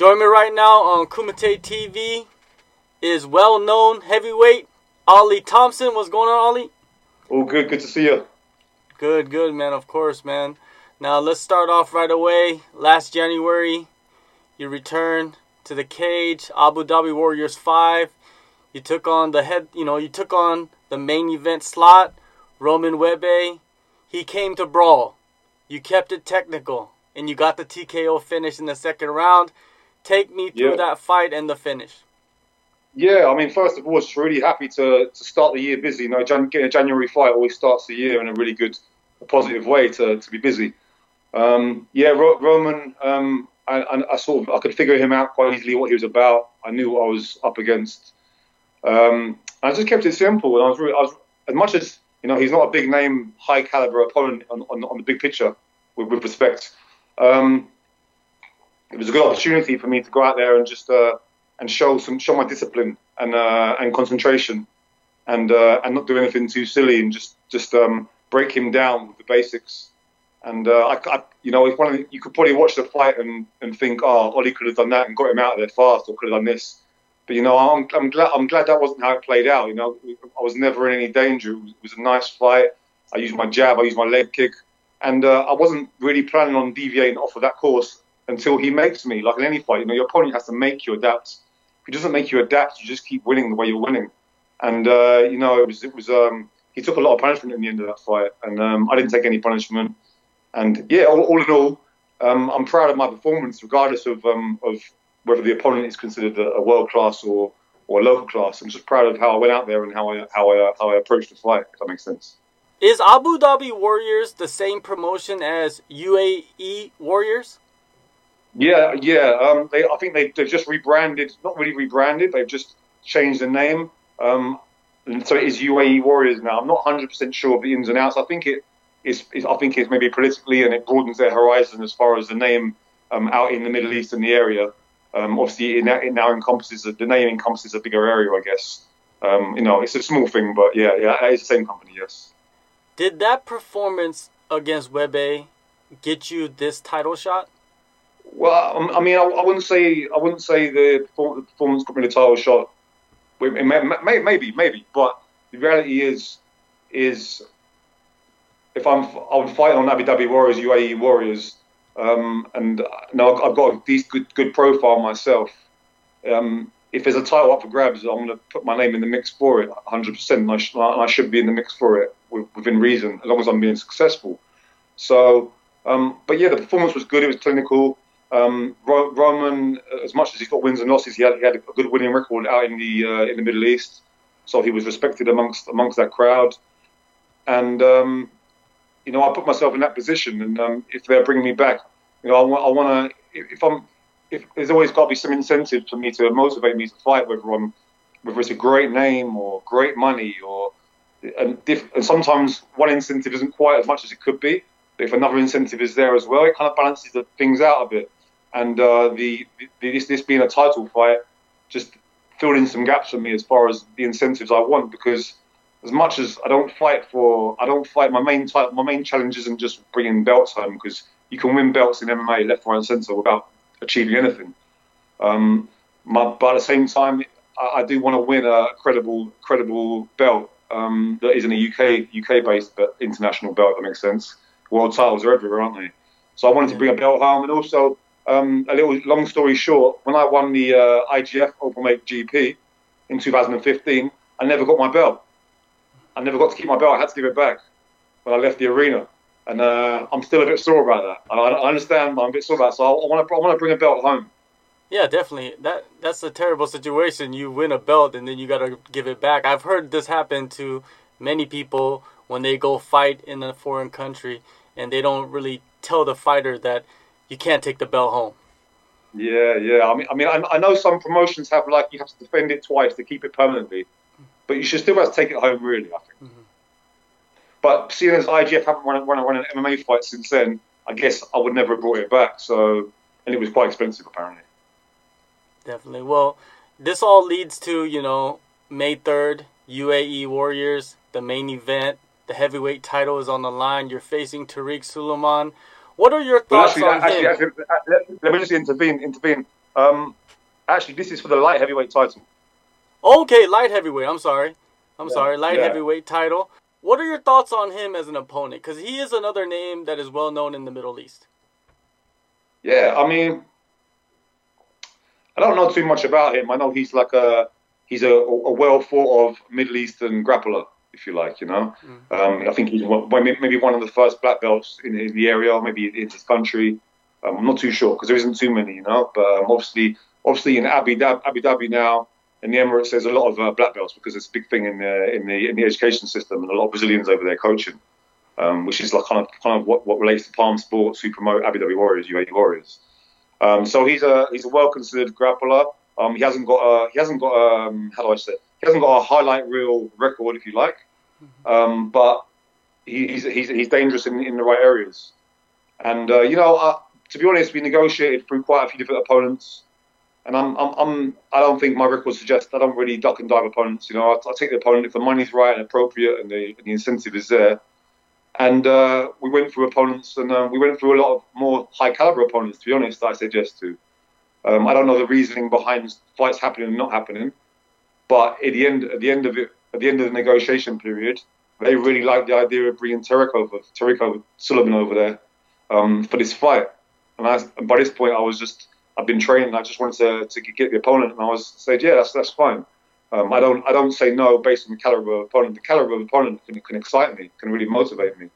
Join me right now on Kumite TV is well-known heavyweight Ali Thompson. What's going on, Ali? Oh, good. Good to see you. Good, good, man. Of course, man. Now let's start off right away. Last January, you returned to the cage, Abu Dhabi Warriors Five. You took on the head, you know, you took on the main event slot, Roman Webe. He came to brawl. You kept it technical, and you got the TKO finish in the second round. Take me through Yeah. that fight and the finish. Yeah, I mean, first of all, just really happy to, to start the year busy. You know, Jan- getting a January fight always starts the year in a really good, a positive way to, to be busy. Um, yeah, Ro- Roman, um, I, I, I sort of I could figure him out quite easily what he was about. I knew what I was up against. Um, I just kept it simple, and I was, really, I was as much as you know, he's not a big name, high caliber opponent on, on, on the big picture with, with respect. Um, it was a good opportunity for me to go out there and just uh, and show some show my discipline and uh, and concentration, and uh, and not do anything too silly and just just um, break him down with the basics. And uh, I, I, you know, if one of the, you could probably watch the fight and, and think, oh, Ollie could have done that and got him out of there fast, or could have done this. But you know, I'm, I'm glad I'm glad that wasn't how it played out. You know, I was never in any danger. It was, it was a nice fight. I used my jab, I used my leg kick, and uh, I wasn't really planning on deviating off of that course until he makes me. Like in any fight, you know, your opponent has to make you adapt. If he doesn't make you adapt, you just keep winning the way you're winning. And uh, you know, it was it was um, he took a lot of punishment in the end of that fight, and um, I didn't take any punishment. And yeah, all, all in all, um, I'm proud of my performance, regardless of um, of whether the opponent is considered a, a world class or or a local class. I'm just proud of how I went out there and how I how I how I approached the fight. If that makes sense. Is Abu Dhabi Warriors the same promotion as UAE Warriors? Yeah, yeah. Um, they, I think they, they've just rebranded. Not really rebranded. They've just changed the name. Um, and so it is UAE Warriors now. I'm not 100 percent sure of the ins and outs. I think it is. is I think it's maybe politically, and it broadens their horizon as far as the name um, out in the Middle East and the area. Um, obviously, it now, it now encompasses the name encompasses a bigger area, I guess. Um, you know, it's a small thing, but yeah, yeah, it's the same company. Yes. Did that performance against Webe get you this title shot? Well, I mean, I, I wouldn't say I wouldn't say the, perform- the performance got me the title shot. It may- may- Maybe, maybe, but the reality is, is if I'm I would fight on Abu Dhabi Warriors, UAE Warriors, um, and uh, now I've got a decent, good good profile myself. Um, if there's a title up for grabs, I'm going to put my name in the mix for it 100%, and I, sh- I should be in the mix for it within reason, as long as I'm being successful. So, um, but yeah, the performance was good. It was clinical. Um, Roman, as much as he's got wins and losses, he had, he had a good winning record out in the uh, in the Middle East, so he was respected amongst amongst that crowd. And um, you know, I put myself in that position, and um, if they're bringing me back, you know, I, I want to. If, if I'm, if there's always got to be some incentive for me to motivate me to fight, whether I'm, whether it's a great name or great money, or and, diff, and sometimes one incentive isn't quite as much as it could be. But if another incentive is there as well, it kind of balances the things out a bit. And uh, the, the this this being a title fight just filled in some gaps for me as far as the incentives I want because as much as I don't fight for, I don't fight. My main type, my main challenge isn't just bringing belts home because you can win belts in MMA left, right, and centre without achieving anything. Um, my, but at the same time, I, I do want to win a credible, credible belt um, that isn't a UK UK based but international belt. That makes sense. World titles are everywhere, aren't they? So I wanted to bring a belt home, and also um, a little long story short, when I won the uh, IGF Openweight GP in 2015, I never got my belt. I never got to keep my belt. I had to give it back when I left the arena, and uh, I'm still a bit sore about that. I, I understand, I'm a bit sore about it. So I want to, I bring a belt home. Yeah, definitely. That that's a terrible situation. You win a belt and then you gotta give it back. I've heard this happen to many people when they go fight in a foreign country and they don't really tell the fighter that you can't take the belt home. Yeah, yeah. I mean, I mean, I, I know some promotions have like you have to defend it twice to keep it permanently, but you should still have to take it home, really. I think. Mm-hmm. But seeing as IGF haven't run, run, run an MMA fight since then, I guess I would never have brought it back. So, and it was quite expensive apparently. Definitely. Well, this all leads to, you know, May 3rd, UAE Warriors, the main event. The heavyweight title is on the line. You're facing Tariq Suleiman. What are your Well, thoughts actually, on actually, him? actually, uh, let, let me just intervene. Intervene. Um, actually, this is for the light heavyweight title. Okay, light heavyweight. I'm sorry. I'm Yeah, sorry. Light yeah. heavyweight title. What are your thoughts on him as an opponent? Because he is another name that is well known in the Middle East. Yeah, I mean, I don't know too much about him. I know he's like a he's a, a well thought of Middle Eastern grappler, if you like. You know, um, I think he's one, maybe one of the first black belts in, in the area, or maybe in this country. Um, I'm not too sure because there isn't too many, you know. But um, obviously, obviously in Abu Dhabi, Abu Dhabi now, in the Emirates, there's a lot of uh, black belts because it's a big thing in the in the in the education system, and a lot of Brazilians over there coaching, um, which is like kind of kind of what, what relates to Palm Sports, who promote Abu Dhabi Warriors, UAE Warriors. Um, so he's a he's a well considered grappler. Um, he hasn't got a he hasn't got a, um, how do I say it? He hasn't got a highlight reel record if you like, um, but he's, he's he's dangerous in in the right areas. And uh, you know, uh, to be honest, we negotiated through quite a few different opponents, and I'm I'm, I'm I don't think my record suggests I don't really duck and dive opponents. You know, I, I take the opponent if the money's right and appropriate and the, and the incentive is there. And uh, we went through opponents, and uh, we went through a lot of more high caliber opponents. To be honest, I suggest to. Um, I don't know the reasoning behind fights happening and not happening, but at the end, at the end of it, at the end of the negotiation period, they really liked the idea of bringing Tarek over, Tarek Suleiman over there um, for this fight. And, I, and by this point, I was just, I've been training. I just wanted to, to get the opponent, and I was said, yeah, that's that's fine. Um, I don't I don't say no based on the caliber of opponent. The caliber of opponent can, can excite me, can really motivate me.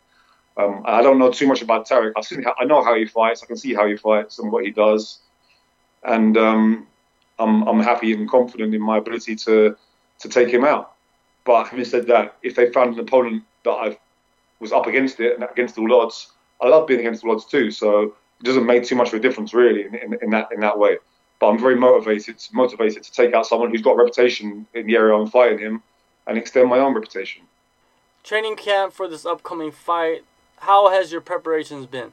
Um, I don't know too much about Tarek. I've seen I know how he fights. I can see how he fights and what he does, and um, I'm I'm happy and confident in my ability to to take him out. But having said that, if they found an opponent that I was up against it and against all odds, I love being against all odds too. So it doesn't make too much of a difference really in, in, in that in that way. But I'm very motivated motivated to take out someone who's got a reputation in the area I'm fighting him and extend my own reputation. Training camp for this upcoming fight. How has your preparations been?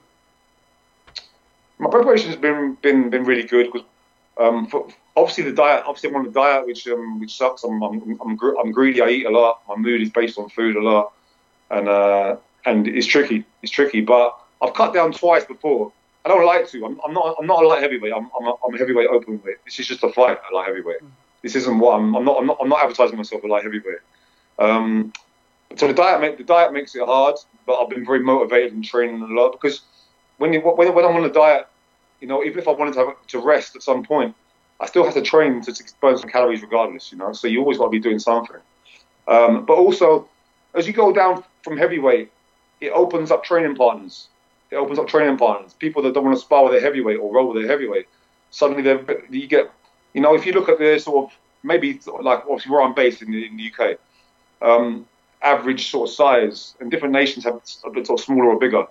My preparation's been been been really good. Um, for, obviously the diet, obviously I'm on the diet, which um, which sucks. I'm I'm, I'm, gr- I'm greedy. I eat a lot. My mood is based on food a lot, and uh, and it's tricky. It's tricky, but I've cut down twice before. I don't like to. I'm, I'm not. I'm not a light heavyweight. I'm, I'm, a, I'm a heavyweight open weight. This is just a fight at light heavyweight. This isn't what I'm. I'm not. I'm not. I'm not advertising myself a light heavyweight. Um, so the diet make, the diet makes it hard, but I've been very motivated and training a lot because when you when, when I'm on a diet, you know, even if I wanted to have, to rest at some point, I still have to train to, to burn some calories regardless. You know, so you always got to be doing something. Um, but also, as you go down from heavyweight, it opens up training partners. It opens up training partners. People that don't want to spar with their heavyweight or roll with their heavyweight. Suddenly, they're- you get, you know, if you look at the sort of maybe like obviously where I'm based in the, in the UK, um, average sort of size, and different nations have a bit sort of smaller or bigger.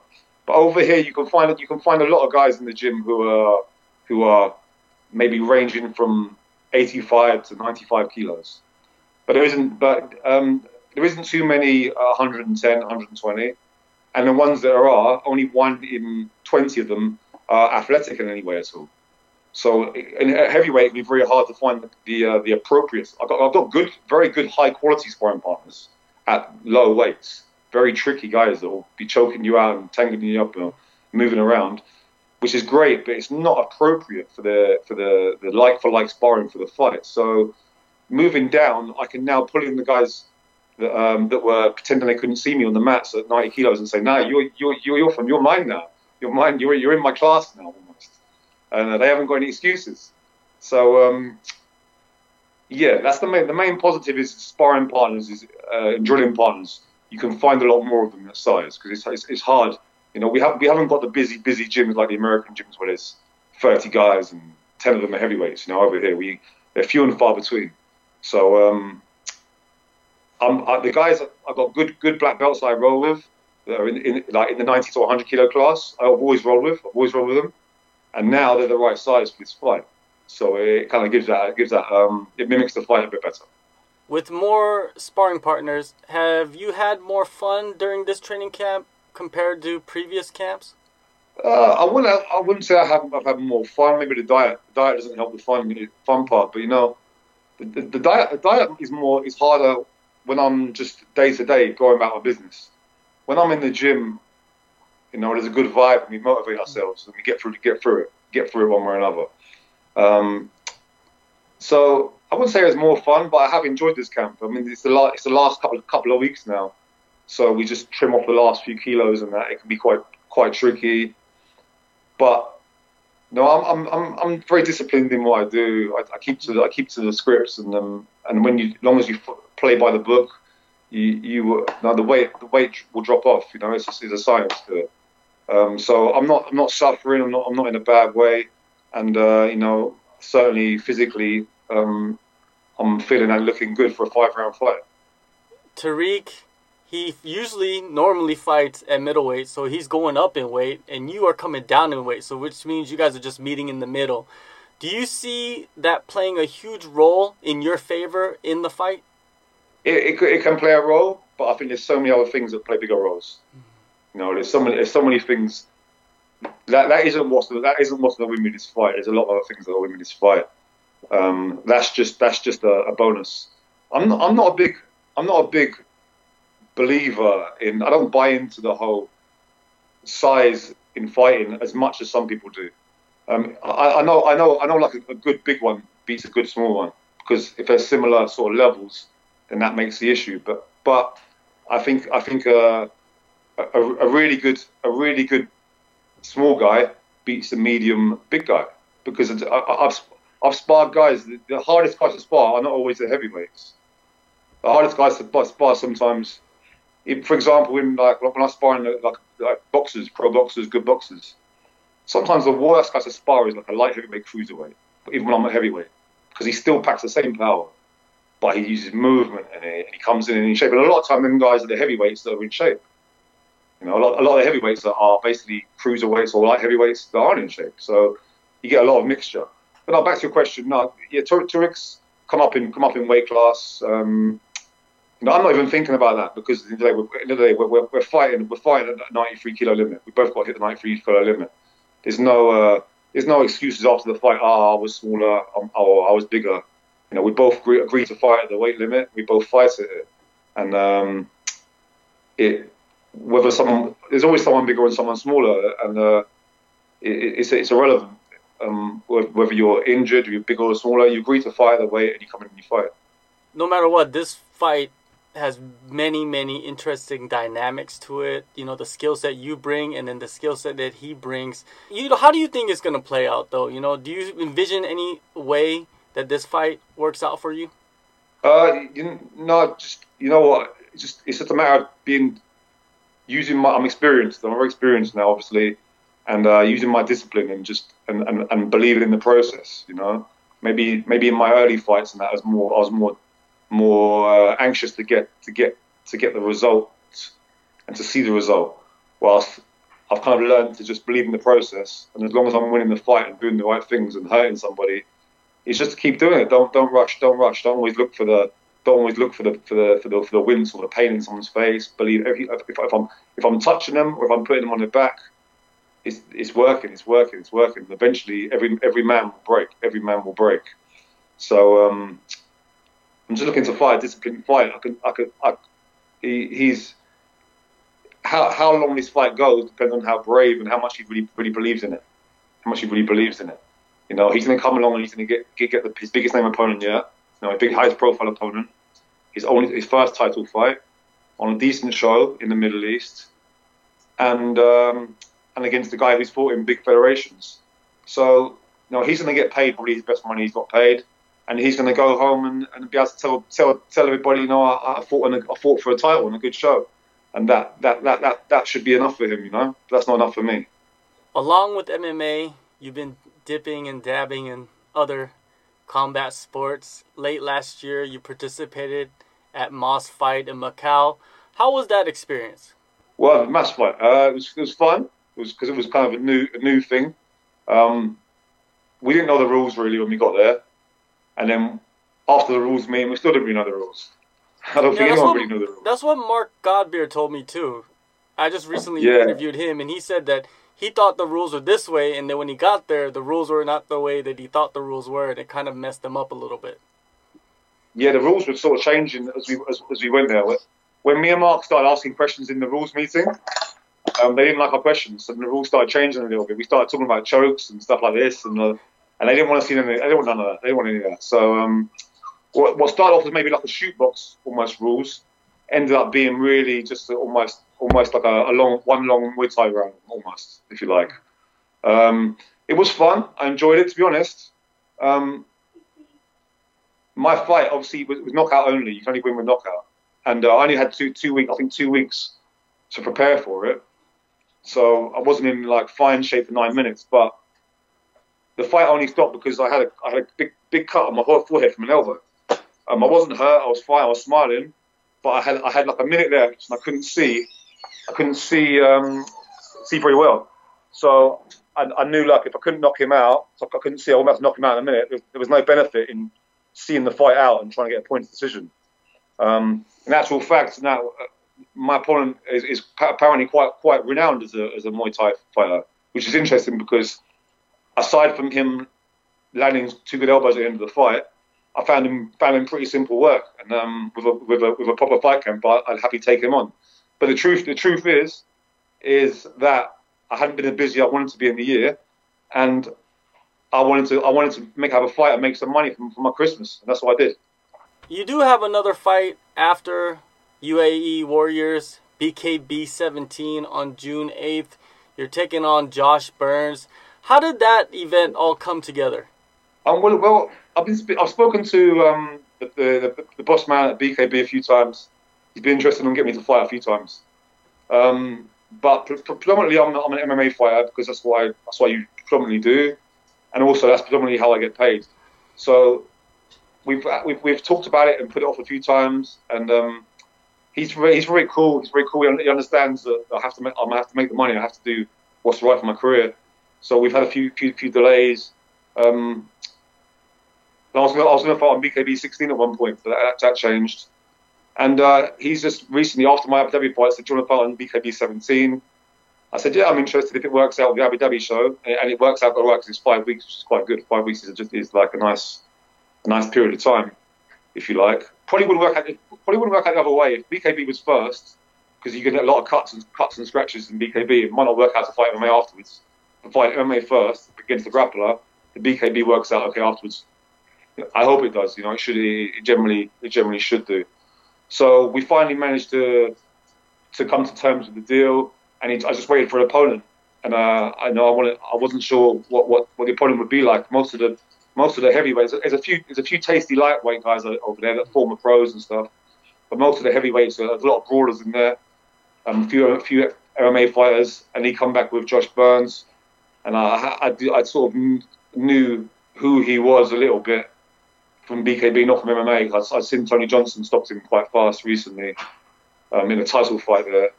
But over here, you can find you can find a lot of guys in the gym who are who are maybe ranging from 85 to 95 kilos. But there isn't but um, there isn't too many uh, 110, 120, and the ones that are, only one in 20 of them are athletic in any way at all. So in heavyweight, it'd be very hard to find the the, uh, the appropriate. I've got, I've got good, very good, high quality sparring partners at low weights. Very tricky guys that will be choking you out and tangling you up and moving around, which is great, but it's not appropriate for the for the, the like for like sparring for the fight. So moving down, I can now pull in the guys that, um, that were pretending they couldn't see me on the mats at 90 kilos and say, "No, you're you're you're, you're from you're mine now. You're mine. You're you're in my class now almost." And uh, they haven't got any excuses. So um, yeah, that's the main the main positive is sparring partners is uh, drilling partners. You can find a lot more of them that size because it's, it's it's hard. You know, we have we haven't got the busy busy gyms like the American gyms where there's 30 guys and 10 of them are heavyweights. You know, over here we they're few and far between. So um, I, the guys I've got good good black belts I roll with. That are in, in like in the 90 to 100 kilo class. I've always rolled with. I've always rolled with them, and now they're the right size for this fight. So it kind of gives that gives that um, it mimics the fight a bit better. With more sparring partners, have you had more fun during this training camp compared to previous camps? Uh, I wouldn't. I wouldn't say I have. I've had more fun. Maybe the diet. The diet doesn't help the fun. The fun part, but you know, the, the, the diet. The diet is more. Is harder when I'm just day to day going about my business. When I'm in the gym, you know, there's a good vibe and we motivate ourselves and we get through. Get through it. Get through it one way or another. Um, so I wouldn't say it was more fun, but I have enjoyed this camp. I mean, it's the last, it's the last couple couple of weeks now, so we just trim off the last few kilos, and that it can be quite quite tricky. But no, I'm I'm I'm, I'm very disciplined in what I do. I, I keep to the, I keep to the scripts, and um, and when you, as long as you f- play by the book, you you now the weight the weight will drop off. You know, it's just it's a science to it. Um, so I'm not I'm not suffering. I'm not I'm not in a bad way, and uh, you know certainly physically um, I'm feeling and looking good for a five round fight. Tariq, he usually normally fights at middleweight, so he's going up in weight, and you are coming down in weight, so which means you guys are just meeting in the middle. Do you see that playing a huge role in your favor in the fight? It, it, it can play a role, but I think there's so many other things that play bigger roles. You know, there's so many, there's so many things that that isn't what's the, that isn't what's the win this fight. There's a lot of other things that win me this fight. Um, that's just that's just a, a, bonus. I'm not, I'm not a big I'm not a big believer in. I don't buy into the whole size in fighting as much as some people do. Um, I, I, know I know I know like a, a, good big one beats a good small one because if they're similar sort of levels, then that makes the issue. But but I think I think uh, a, a really good a really good small guy beats a medium big guy because I, have I've sparred guys. The, the, hardest guys to spar are not always the heavyweights. The hardest guys to spar sometimes. for example, when like when I spar in like, like boxers, pro boxers, good boxers, sometimes the worst guys to spar is like a light heavyweight cruiserweight. Even when I'm a heavyweight, because he still packs the same power, but he uses movement and he, and he comes in in shape. And a lot of time, them guys are the heavyweights that are in shape. You know, a lot, a lot of the heavyweights that are basically cruiserweights or light heavyweights that aren't in shape. So you get a lot of mixture. But now back to your question. No, yeah, Tariq's come up in come up in weight class. Um, you know, I'm not even thinking about that because at the end of the day, we're, we're, we're fighting we're fighting at that 93 kilo limit. We both got to hit the 93 kilo limit. There's no uh, there's no excuses after the fight. Oh, I was smaller. Um, oh, I was bigger. You know, we both agree, agree to fight at the weight limit. We both fight at it, and um, it whether someone there's always someone bigger and someone smaller, and uh, it, it's it's irrelevant um, whether you're injured, you're bigger or smaller, you agree to fight the way and you come in and you fight. No matter what, this fight has many, many interesting dynamics to it. You know, the skill set you bring and then the skill set that he brings. You know, how do you think it's going to play out, though? You know, do you envision any way that this fight works out for you? Uh, you know, just you know what? It's just it's just a matter of being using my. I'm experienced. I'm very experienced now, obviously and uh, using my discipline and just and, and, and believing in the process. You know, maybe maybe in my early fights and that I was more I was more more uh, anxious to get to get to get the result and to see the result. Whilst I've kind of learned to just believe in the process, and as long as I'm winning the fight and doing the right things and hurting somebody, it's just to keep doing it. Don't don't rush. Don't rush. Don't always look for the don't always look for the for the for the, for the wins or the pain in someone's face. Believe if, if, if I'm if I'm touching them or if I'm putting them on their back, it's, it's working, it's working, it's working. Eventually, every every man will break. Every man will break. So um, I'm just looking to fight a disciplined fight. I can, I can, I, he, he's how how long this fight goes depends on how brave and how much he really really believes in it. How much he really believes in it. You know, he's going to come along and he's going to get get, get the, his biggest name opponent yet. You know, a big highest profile opponent. His only his first title fight on a decent show in the Middle East, and um, and against the guy who's fought in big federations. So, you know, he's going to get paid probably his best money he's got paid, and he's going to go home and, and be able to tell tell tell everybody, you know, I, I fought a, I fought for a title and a good show, and that, that that that that should be enough for him, you know. But that's not enough for me. Along with MMA, you've been dipping and dabbing in other combat sports. Late last year, you participated at Moss Fight in Macau. How was that experience? Well, Moss Fight, uh, it was it was fun was because it was kind of a new a new thing. Um, we didn't know the rules really when we got there, and then after the rules meeting, we still didn't really know the rules. I don't yeah, think anyone what, really knew the rules. That's what Mark Godbeer told me too. I just recently yeah. interviewed him, and he said that he thought the rules were this way, and then when he got there, the rules were not the way that he thought the rules were, and it kind of messed him up a little bit. Yeah, the rules were sort of changing as we as, as we went there. When me and Mark started asking questions in the rules meeting, um, they didn't like our questions, and the rules started changing a little bit. We started talking about chokes and stuff like this, and uh, and they didn't want to see any. They didn't want none of that. They didn't want any of that. So um, what, what started off as maybe like a shoot box almost rules ended up being really just almost almost like a, a long one long Muay Thai round almost, if you like. Um, it was fun. I enjoyed it to be honest. Um, my fight obviously was, was, knockout only. You can only win with knockout, and uh, I only had two two weeks. I think two weeks to prepare for it. So I wasn't in like fine shape for nine minutes, but the fight only stopped because I had a I had a big big cut on my forehead from an elbow. Um, I wasn't hurt. I was fine. I was smiling, but I had I had like a minute left and I couldn't see. I couldn't see um, see very well. So I, I, knew like if I couldn't knock him out, so I couldn't see. I to knock him out in a minute. There, there, was no benefit in seeing the fight out and trying to get a point decision. Um, in actual fact, now my opponent is, is, apparently quite quite renowned as a as a Muay Thai fighter, which is interesting because aside from him landing two good elbows at the end of the fight, I found him found him pretty simple work, and um, with a with a with a proper fight camp, I, would happy take him on. But the truth the truth is is that I hadn't been as busy I wanted to be in the year, and I wanted to I wanted to make have a fight and make some money for, for my Christmas, and that's what I did. You do have another fight after UAE Warriors BKB 17 on June 8th. You're taking on Josh Burns. How did that event all come together? Um, well, well, I've been I've spoken to um, the, the, the, boss man at BKB a few times. He's been interested in getting me to fight a few times. Um, but predominantly, I'm, I'm, an MMA fighter because that's why that's what you predominantly do, and also that's predominantly how I get paid. So we've we've, we've talked about it and put it off a few times, and um, he's very, he's very cool. He's very cool. He understands that I have to make, I have to make the money. I have to do what's right for my career. So we've had a few few, few delays. Um, I was going to fight on BKB 16 at one point, but that, that changed. And uh, he's just recently, after my Abu Dhabi fight, said, "Do you want to fight on BKB 17?" I said, "Yeah, I'm interested if it works out with the Abu Dhabi show, and it works out all right because it's five weeks, which is quite good. Five weeks is just is like a nice, nice period of time, if you like. Probably wouldn't work out. Probably wouldn't work out the other way if BKB was first, because you get a lot of cuts and cuts and scratches in BKB. It might not work out to fight MMA afterwards. To fight MMA first against the grappler, the BKB works out okay afterwards. I hope it does. You know, it should. It generally, it generally should do. So we finally managed to to come to terms with the deal, and it, I just waited for an opponent. And uh, I know I wanted, I wasn't sure what, what, what the opponent would be like. Most of the most of the heavyweights, there's a few there's a few tasty lightweight guys over there that former pros and stuff, but most of the heavyweights, there's a lot of brawlers in there, um, a few a few MMA fighters, and he come back with Josh Burns, and I I, I, I sort of knew who he was a little bit from BKB, not from MMA. I, I've seen Tony Johnson stopped him quite fast recently um, in a title fight there.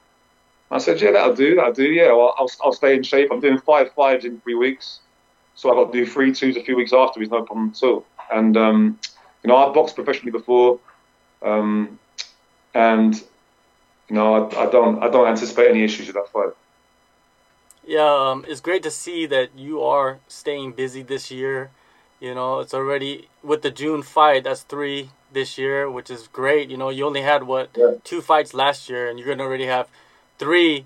I said, yeah, that'll do, that'll do. Yeah, well, I'll, I'll stay in shape. I'm doing five fives in three weeks. So I got to do three twos a few weeks after. It's no problem at all. And, um, you know, I've boxed professionally before. Um, and, you know, I, I, don't I don't anticipate any issues with that fight. Yeah, um, it's great to see that you are staying busy this year. You know, it's already with the June fight. That's three this year, which is great. You know, you only had what yeah. two fights last year, and you're gonna already have three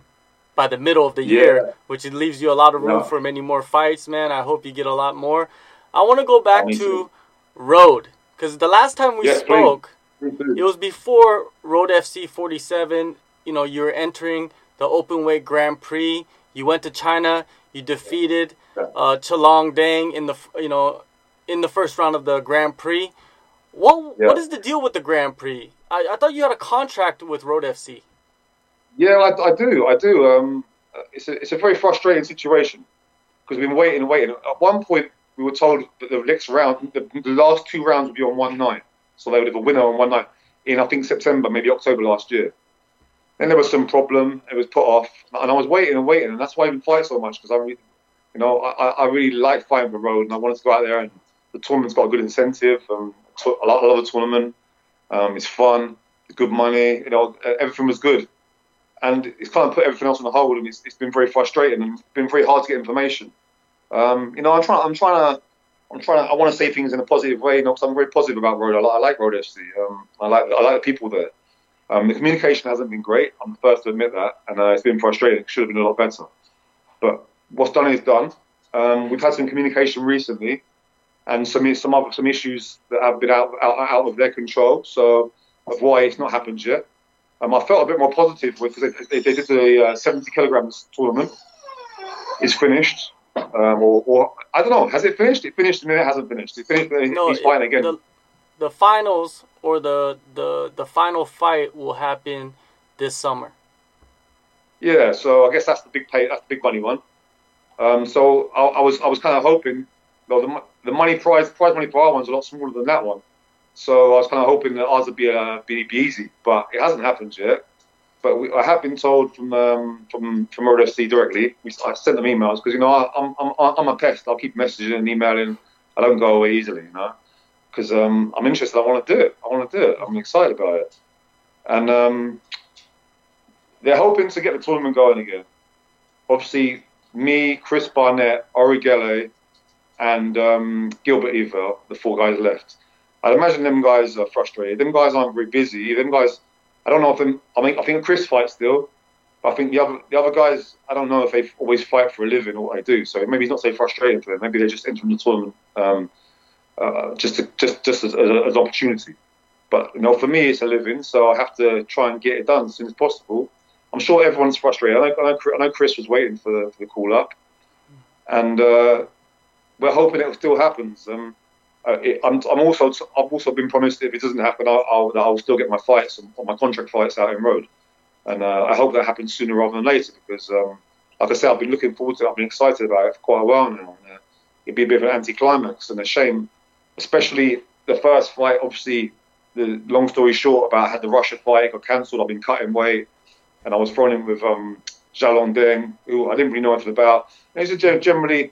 by the middle of the yeah. year, which leaves you a lot of room for many more fights, man. I hope you get a lot more. I want to go back to Road because the last time we spoke, it was before Road FC 47. You know, you were entering the open weight Grand Prix. You went to China. You defeated uh, Chalong Dang in the you know in the first round of the Grand Prix. What yeah. what is the deal with the Grand Prix? I, I thought you had a contract with Road FC. Yeah, I, I do. I do. Um, it's a it's a very frustrating situation because we've been waiting and waiting. At one point, we were told that the next round, the, the last two rounds would be on one night, so they would have a winner on one night in I think September, maybe October last year. Then there was some problem. It was put off, and I was waiting and waiting, and that's why I didn't fight so much because I, really, you know, I, I really like fighting for road, and I wanted to go out there and the tournament's got a good incentive. Um, I love the tournament. Um, it's fun, good money. You know, everything was good, and it's kind of put everything else on the hold, and it's, it's been very frustrating and been very hard to get information. Um, you know, I'm trying. I'm trying to. I'm trying to. I want to say things in a positive way, you know, because I'm very positive about Road. I like, I like Road FC. Um, I like. I like the people there. Um, the communication hasn't been great. I'm the first to admit that, and uh, it's been frustrating. It should have been a lot better. But what's done is done. Um, we've had some communication recently and some some other some issues that have been out out, out of their control. So of why it's not happened yet. Um, I felt a bit more positive with they, they, they did the uh, 70 kilograms tournament. It's finished, um, or, or, I don't know. Has it finished? It finished, and then it hasn't finished. It finished. No, he's fighting again. The, the finals or the the the final fight will happen this summer. Yeah, so I guess that's the big pay. That's the big money one. Um, so I, I, was I was kind of hoping, though the, the money prize prize money for our one's a lot smaller than that one. So I was kind of hoping that ours would be, uh, be, be easy, but it hasn't happened yet. But we, I have been told from um, from from Road directly. We, I sent them emails because you know I, am I'm, I'm I'm a pest. I'll keep messaging and emailing. I don't go away easily, you know, because um, I'm interested. I want to do it. I want to do it. I'm excited about it, and um, they're hoping to get the tournament going again. Obviously, me, Chris Barnett, Ori Gele, and um, Gilbert Yvel, the four guys left. I'd imagine them guys are frustrated. Them guys aren't very busy. Them guys, I don't know if them. I mean, I think Chris fights still. But I think the other the other guys, I don't know if they always fight for a living or what they do. So maybe it's not so frustrating for them. Maybe they're just entering the tournament um, uh, just to, just just as, as, as opportunity. But you know, for me, it's a living, so I have to try and get it done as soon as possible. I'm sure everyone's frustrated. I know, I know, Chris was waiting for the, for the call up, and uh, we're hoping it still happens. Um, uh, it, I'm, I'm, also I've also been promised if it doesn't happen, I'll, I'll, I'll still get my fights my contract fights out in road, and uh, I hope that happens sooner rather than later because, um, like I said, I've been looking forward to it. I've been excited about it for quite a while now. And, uh, it'd be a bit of an anticlimax and a shame, especially the first fight. Obviously, the long story short about I had the Russia fight got cancelled. I've been cutting weight and I was thrown in with um, Jalon Deng, who I didn't really know anything about. And a generally,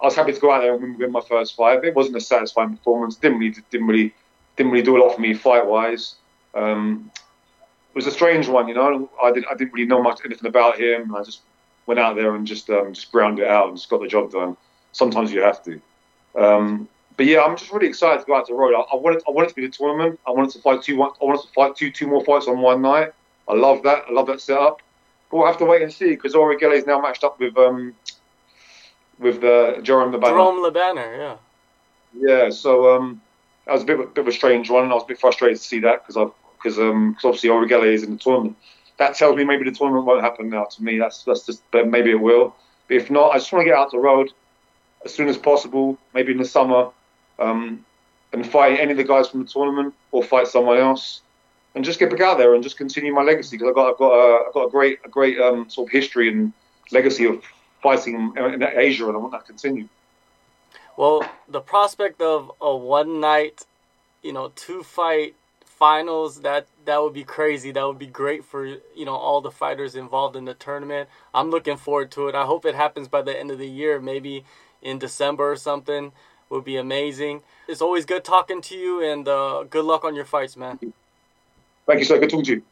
I was happy to go out there and win my first fight. It wasn't a satisfying performance. Didn't really, didn't really, didn't really do a lot for me fight wise. Um, it was a strange one, you know. I didn't, I didn't really know much anything about him. I just went out there and just, um, just ground it out and just got the job done. Sometimes you have to. Um, but yeah, I'm just really excited to go out to the road. I, I wanted, I wanted to be the tournament. I wanted to fight two, one, I wanted to fight two, two more fights on one night. I love that. I love that setup. But we'll have to wait and see because Ori Gele is now matched up with um with the uh, Jerome Le Banner. Jerome Le Banner, yeah. Yeah, so um, that was a bit, bit of a strange one, and I was a bit frustrated to see that because I because um cause obviously Ori is in the tournament. That tells me maybe the tournament won't happen now. To me, that's that's just but maybe it will. But if not, I just want to get out the road as soon as possible, maybe in the summer, um, and fight any of the guys from the tournament or fight someone else and just get back out there and just continue my legacy because I've got I've got a, I've got a great a great um, sort of history and legacy of fighting in, Asia, and I want that to continue. Well, the prospect of a one night, you know, two fight finals that that would be crazy. That would be great for you know all the fighters involved in the tournament. I'm looking forward to it. I hope it happens by the end of the year, maybe in December or something. Would be amazing. It's always good talking to you, and uh, good luck on your fights, man. Thank you, sir. Good talking to you.